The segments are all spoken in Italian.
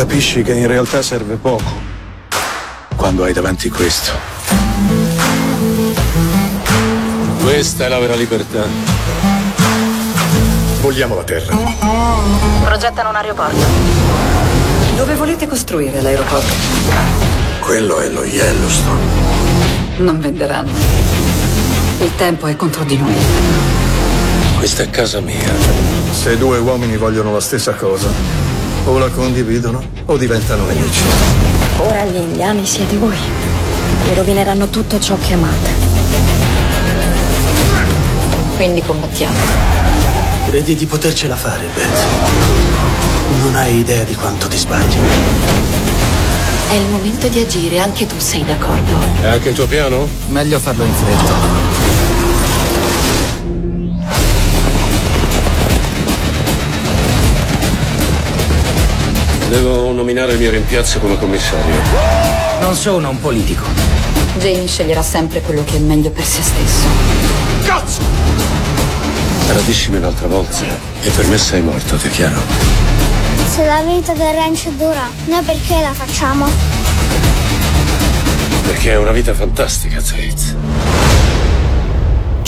Capisci che in realtà serve poco quando hai davanti questo. Questa è la vera libertà. Vogliamo la terra. Progettano un aeroporto. Dove volete costruire l'aeroporto? Quello è lo Yellowstone. Non venderanno. Il tempo è contro di noi. Questa è casa mia. Se due uomini vogliono la stessa cosa, o la condividono o diventano nemici. Ora gli indiani siete voi. Vi rovineranno tutto ciò che amate. Quindi combattiamo. Credi di potercela fare, Beth? Non hai idea di quanto ti sbagli. È il momento di agire, anche tu sei d'accordo. È anche il tuo piano? Meglio farlo in fretta. Devo nominare il mio rimpiazzo come commissario. Non sono un politico. Jamie sceglierà sempre quello che è meglio per se stesso. Cazzo! Tradiscimi l'altra volta e per me sei morto, ti è chiaro? Se la vita del ranch è dura, noi perché la facciamo? Perché è una vita fantastica, Tate.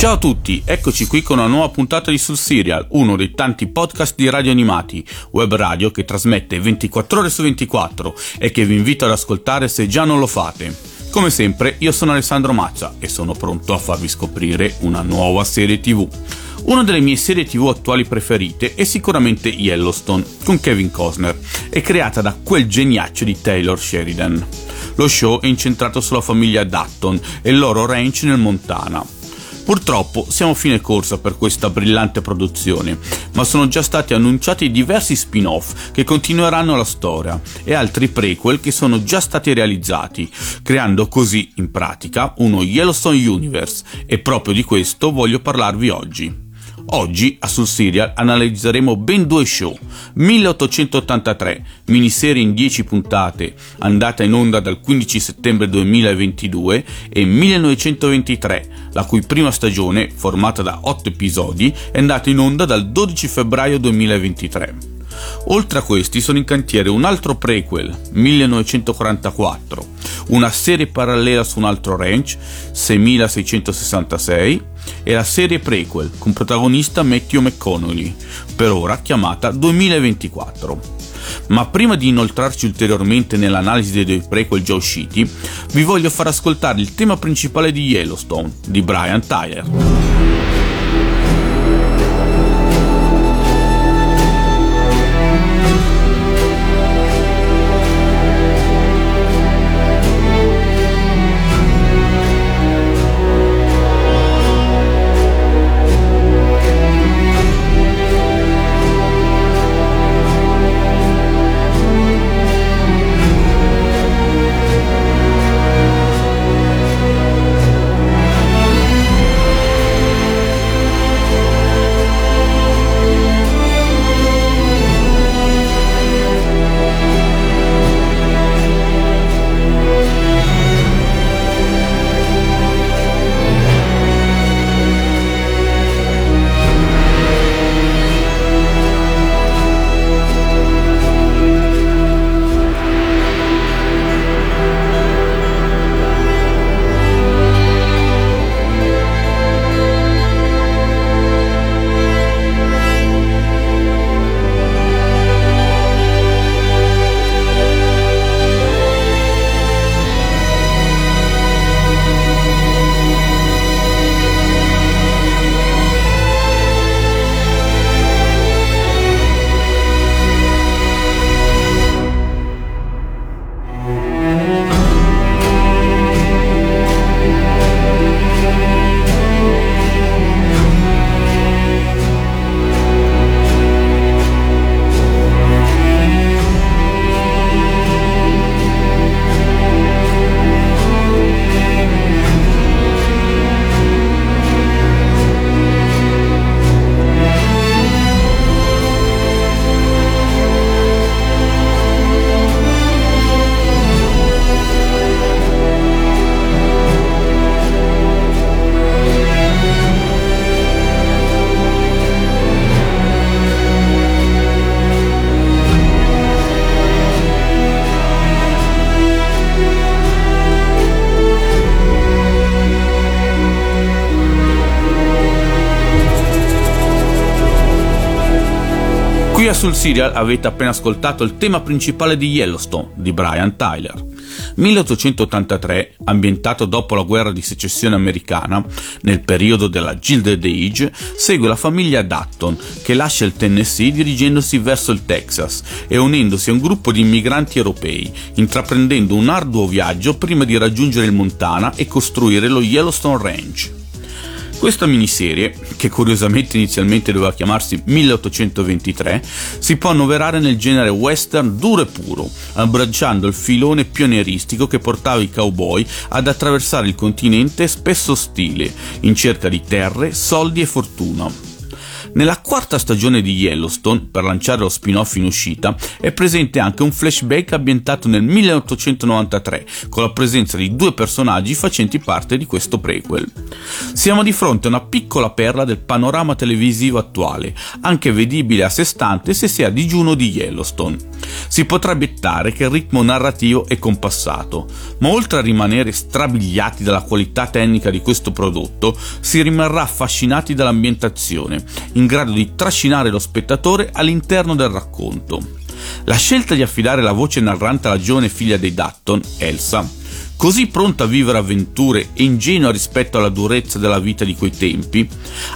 Ciao a tutti, eccoci qui con una nuova puntata di Sul Serial, uno dei tanti podcast di radio animati, web radio che trasmette 24 ore su 24 e che vi invito ad ascoltare se già non lo fate. Come sempre, io sono Alessandro Mazza e sono pronto a farvi scoprire una nuova serie TV. Una delle mie serie TV attuali preferite è sicuramente Yellowstone, con Kevin Costner, e creata da quel geniaccio di Taylor Sheridan. Lo show è incentrato sulla famiglia Dutton e il loro ranch nel Montana Purtroppo siamo a fine corsa per questa brillante produzione, ma sono già stati annunciati diversi spin-off che continueranno la storia e altri prequel che sono già stati realizzati, creando così in pratica uno Yellowstone Universe e proprio di questo voglio parlarvi oggi. Oggi a Sul Serial analizzeremo ben due show. 1883, miniserie in 10 puntate, andata in onda dal 15 settembre 2022, e 1923, la cui prima stagione, formata da 8 episodi, è andata in onda dal 12 febbraio 2023. Oltre a questi sono in cantiere un altro prequel, 1944, una serie parallela su un altro ranch, 6666, e la serie prequel con protagonista Matthew McConnelly, per ora chiamata 2024. Ma prima di inoltrarci ulteriormente nell'analisi dei due prequel già usciti, vi voglio far ascoltare il tema principale di Yellowstone di Brian Tyler. Sul serial avete appena ascoltato il tema principale di Yellowstone di Brian Tyler. 1883, ambientato dopo la guerra di secessione americana, nel periodo della Gilded Age, segue la famiglia Dutton che lascia il Tennessee dirigendosi verso il Texas e unendosi a un gruppo di immigranti europei, intraprendendo un arduo viaggio prima di raggiungere il Montana e costruire lo Yellowstone Ranch. Questa miniserie, che curiosamente inizialmente doveva chiamarsi 1823, si può annoverare nel genere western duro e puro, abbracciando il filone pionieristico che portava i cowboy ad attraversare il continente spesso ostile, in cerca di terre, soldi e fortuna. Nella quarta stagione di Yellowstone, per lanciare lo spin-off in uscita, è presente anche un flashback ambientato nel 1893, con la presenza di due personaggi facenti parte di questo prequel. Siamo di fronte a una piccola perla del panorama televisivo attuale, anche vedibile a sé stante se si è a digiuno di Yellowstone. Si potrà obiettare che il ritmo narrativo è compassato, ma oltre a rimanere strabiliati dalla qualità tecnica di questo prodotto, si rimarrà affascinati dall'ambientazione, in grado di trascinare lo spettatore all'interno del racconto. La scelta di affidare la voce narrante alla giovane figlia dei Dutton, Elsa, così pronta a vivere avventure e ingenua rispetto alla durezza della vita di quei tempi,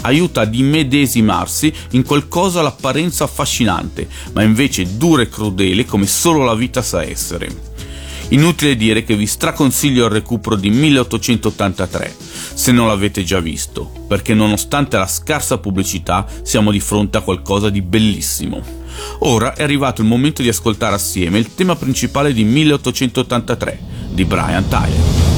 aiuta ad immedesimarsi in qualcosa all'apparenza affascinante, ma invece dura e crudele come solo la vita sa essere. Inutile dire che vi straconsiglio il recupero di 1883, se non l'avete già visto, perché nonostante la scarsa pubblicità siamo di fronte a qualcosa di bellissimo. Ora è arrivato il momento di ascoltare assieme il tema principale di 1883 di Brian Tyler.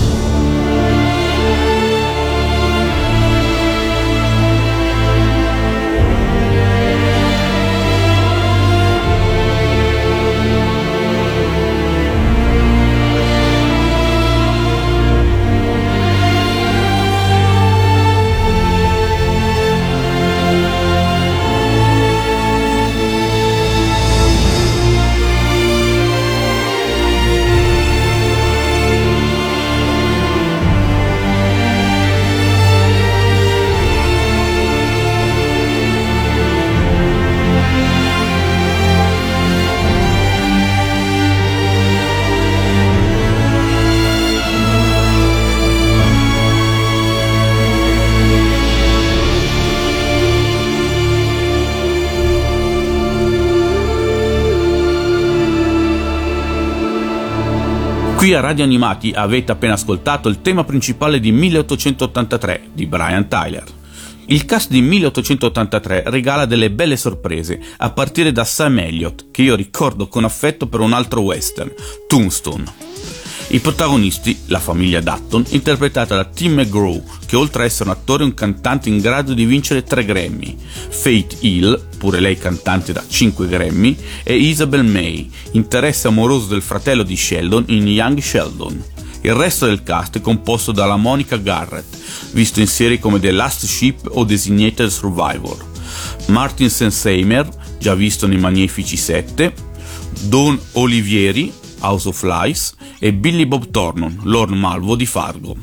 Qui a Radio Animati avete appena ascoltato il tema principale di 1883 di Brian Tyler. Il cast di 1883 regala delle belle sorprese, a partire da Sam Elliott, che io ricordo con affetto per un altro western, Tombstone. I protagonisti, la famiglia Dutton, interpretata da Tim McGraw, che oltre a essere un attore è un cantante in grado di vincere 3 Grammy, Faith Hill, pure lei cantante da 5 Grammy, e Isabel May, interesse amoroso del fratello di Sheldon in Young Sheldon. Il resto del cast è composto dalla Monica Garrett, visto in serie come The Last Ship o Designated Survivor, Martin Senseimer, già visto nei Magnifici 7, Don Olivieri, House of Lies, e Billy Bob Thornton, Lord Malvo di Fargo.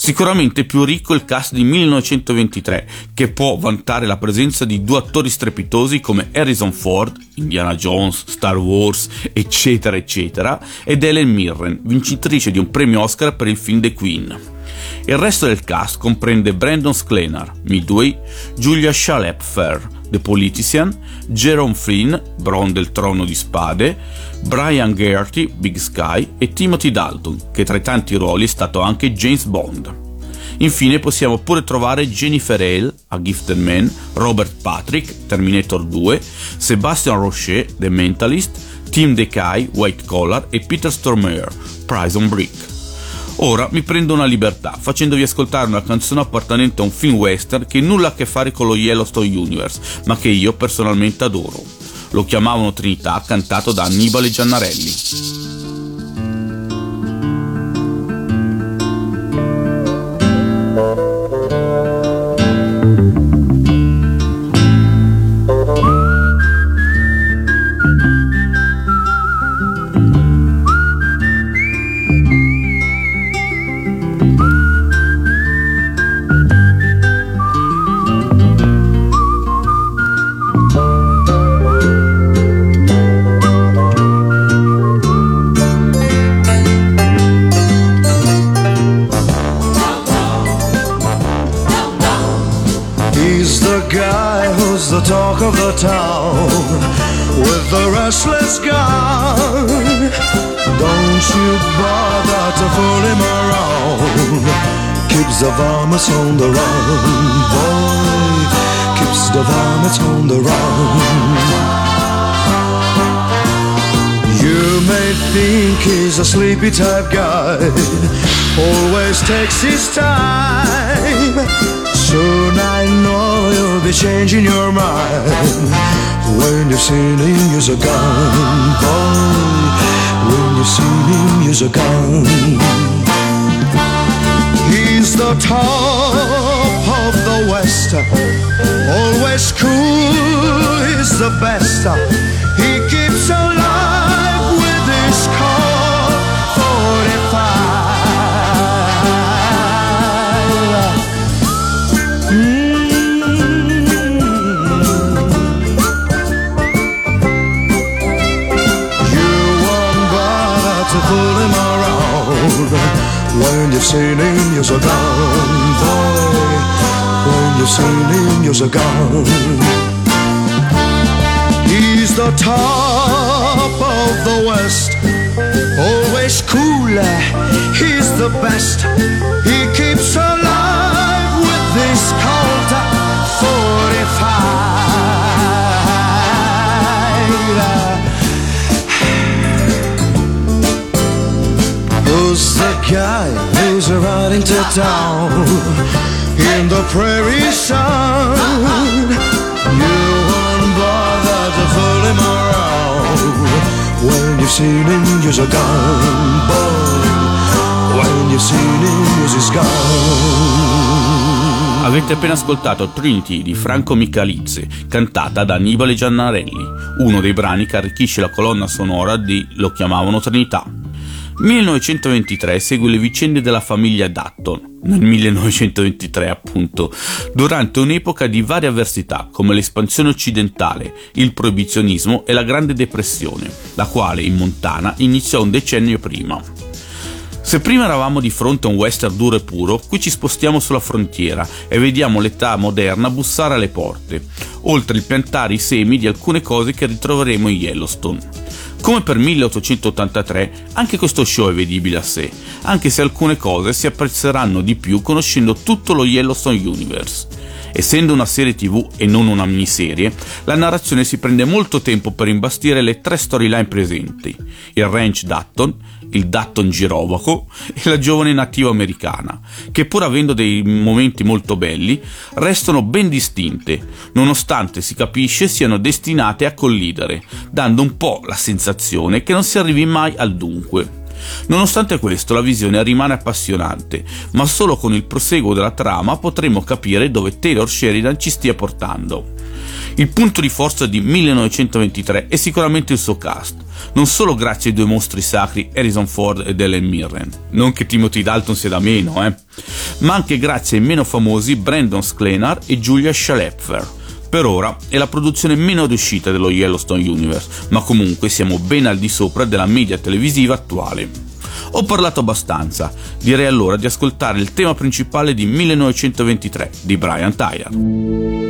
Sicuramente più ricco il cast di 1923, che può vantare la presenza di due attori strepitosi come Harrison Ford, Indiana Jones, Star Wars, eccetera, eccetera, ed Ellen Mirren, vincitrice di un premio Oscar per il film The Queen. Il resto del cast comprende Brandon Sklenar, Midway, Julia Schalepfer, The Politician, Jerome Flynn, Bron del Trono di Spade, Brian Gertie, Big Sky e Timothy Dalton, che tra i tanti ruoli è stato anche James Bond. Infine possiamo pure trovare Jennifer Hale, a Gifted Man, Robert Patrick, Terminator 2, Sebastian Rocher, The Mentalist, Tim DeKay, White Collar e Peter Stormare, Prison Brick. Ora mi prendo una libertà facendovi ascoltare una canzone appartenente a un film western che nulla ha a che fare con lo Yellowstone Universe, ma che io personalmente adoro. Lo chiamavano Trinità, cantato da Annibale Giannarelli. The varmints on the run, boy. Keeps the varmints on the run. You may think he's a sleepy type guy, always takes his time. Soon I know you'll be changing your mind when you've seen him use a gun, boy. When you've seen him use a gun, he's the top of the West, always cool. He's the best. He keeps alive with his Colt 45. You won't bother to pull him around when you've seen him use a gun, boy. When you've seen him use a gun. He's the top of the West, always cooler. He's the best. He keeps alive with this Colt 45. Who's the guy who's riding to town in the prairie sun? You won't bother to fool him around when you've seen him use a gun, boy. When you've seen him use his gun. Avete appena ascoltato Trinity di Franco Michalizze, cantata da Annibale Giannarelli, uno dei brani che arricchisce la colonna sonora di Lo chiamavano Trinità. 1923 segue le vicende della famiglia Dutton, nel 1923 appunto, durante un'epoca di varie avversità come l'espansione occidentale, il proibizionismo e la Grande Depressione, la quale in Montana iniziò un decennio prima. Se prima eravamo di fronte a un western duro e puro, qui ci spostiamo sulla frontiera e vediamo l'età moderna bussare alle porte, oltre il piantare i semi di alcune cose che ritroveremo in Yellowstone. Come per 1883, anche questo show è vedibile a sé, anche se alcune cose si apprezzeranno di più conoscendo tutto lo Yellowstone Universe. Essendo una serie tv e non una miniserie, la narrazione si prende molto tempo per imbastire le tre storyline presenti, il ranch Dutton, il Dutton girovaco e la giovane nativa americana, che pur avendo dei momenti molto belli, restano ben distinte, nonostante si capisce siano destinate a collidere, dando un po' la sensazione che non si arrivi mai al dunque. Nonostante questo, la visione rimane appassionante, ma solo con il proseguo della trama potremo capire dove Taylor Sheridan ci stia portando. Il punto di forza di 1923 è sicuramente il suo cast, non solo grazie ai due mostri sacri Harrison Ford ed Ellen Mirren, non che Timothy Dalton sia da meno, eh, ma anche grazie ai meno famosi Brandon Sklenar e Julia Schalepfer. Per ora è la produzione meno riuscita dello Yellowstone Universe, ma comunque siamo ben al di sopra della media televisiva attuale. Ho parlato abbastanza, direi allora di ascoltare il tema principale di 1923 di Brian Tyler.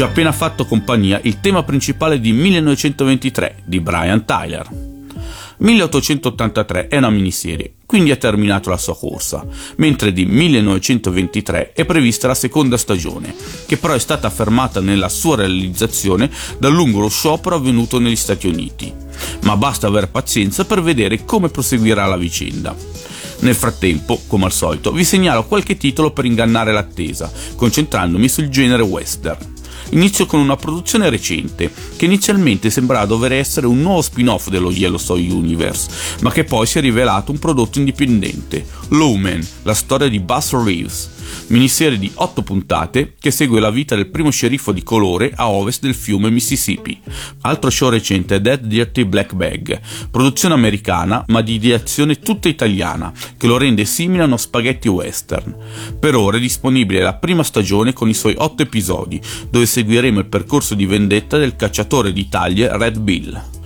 Ci ha appena fatto compagnia il tema principale di 1923 di Brian Tyler. 1883 è una miniserie, quindi ha terminato la sua corsa, mentre di 1923 è prevista la seconda stagione, che però è stata fermata nella sua realizzazione dal lungo sciopero avvenuto negli Stati Uniti. Ma basta avere pazienza per vedere come proseguirà la vicenda. Nel frattempo, come al solito, vi segnalo qualche titolo per ingannare l'attesa, concentrandomi sul genere western. Inizio con una produzione recente, che inizialmente sembrava dover essere un nuovo spin-off dello Yellowstone Universe, ma che poi si è rivelato un prodotto indipendente, Lumen, la storia di Buzz Reeves, miniserie di 8 puntate che segue la vita del primo sceriffo di colore a ovest del fiume Mississippi. Altro show recente è Dead Dirty Black Bag, produzione americana ma di ideazione tutta italiana, che lo rende simile a uno spaghetti western. Per ora è disponibile la prima stagione con i suoi 8 episodi, dove seguiremo il percorso di vendetta del cacciatore di Red Bill.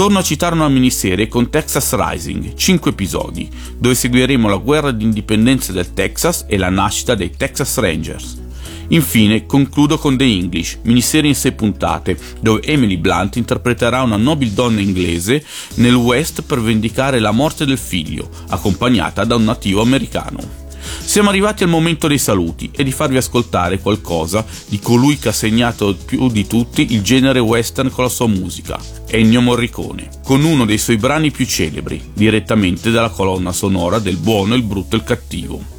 Torno a citare una miniserie con Texas Rising, 5 episodi, dove seguiremo la guerra d'indipendenza del Texas e la nascita dei Texas Rangers. Infine concludo con The English, miniserie in 6 puntate, dove Emily Blunt interpreterà una nobile donna inglese nel West per vendicare la morte del figlio, accompagnata da un nativo americano. Siamo arrivati al momento dei saluti e di farvi ascoltare qualcosa di colui che ha segnato più di tutti il genere western con la sua musica, Ennio Morricone, con uno dei suoi brani più celebri, direttamente dalla colonna sonora del buono, il brutto e il cattivo.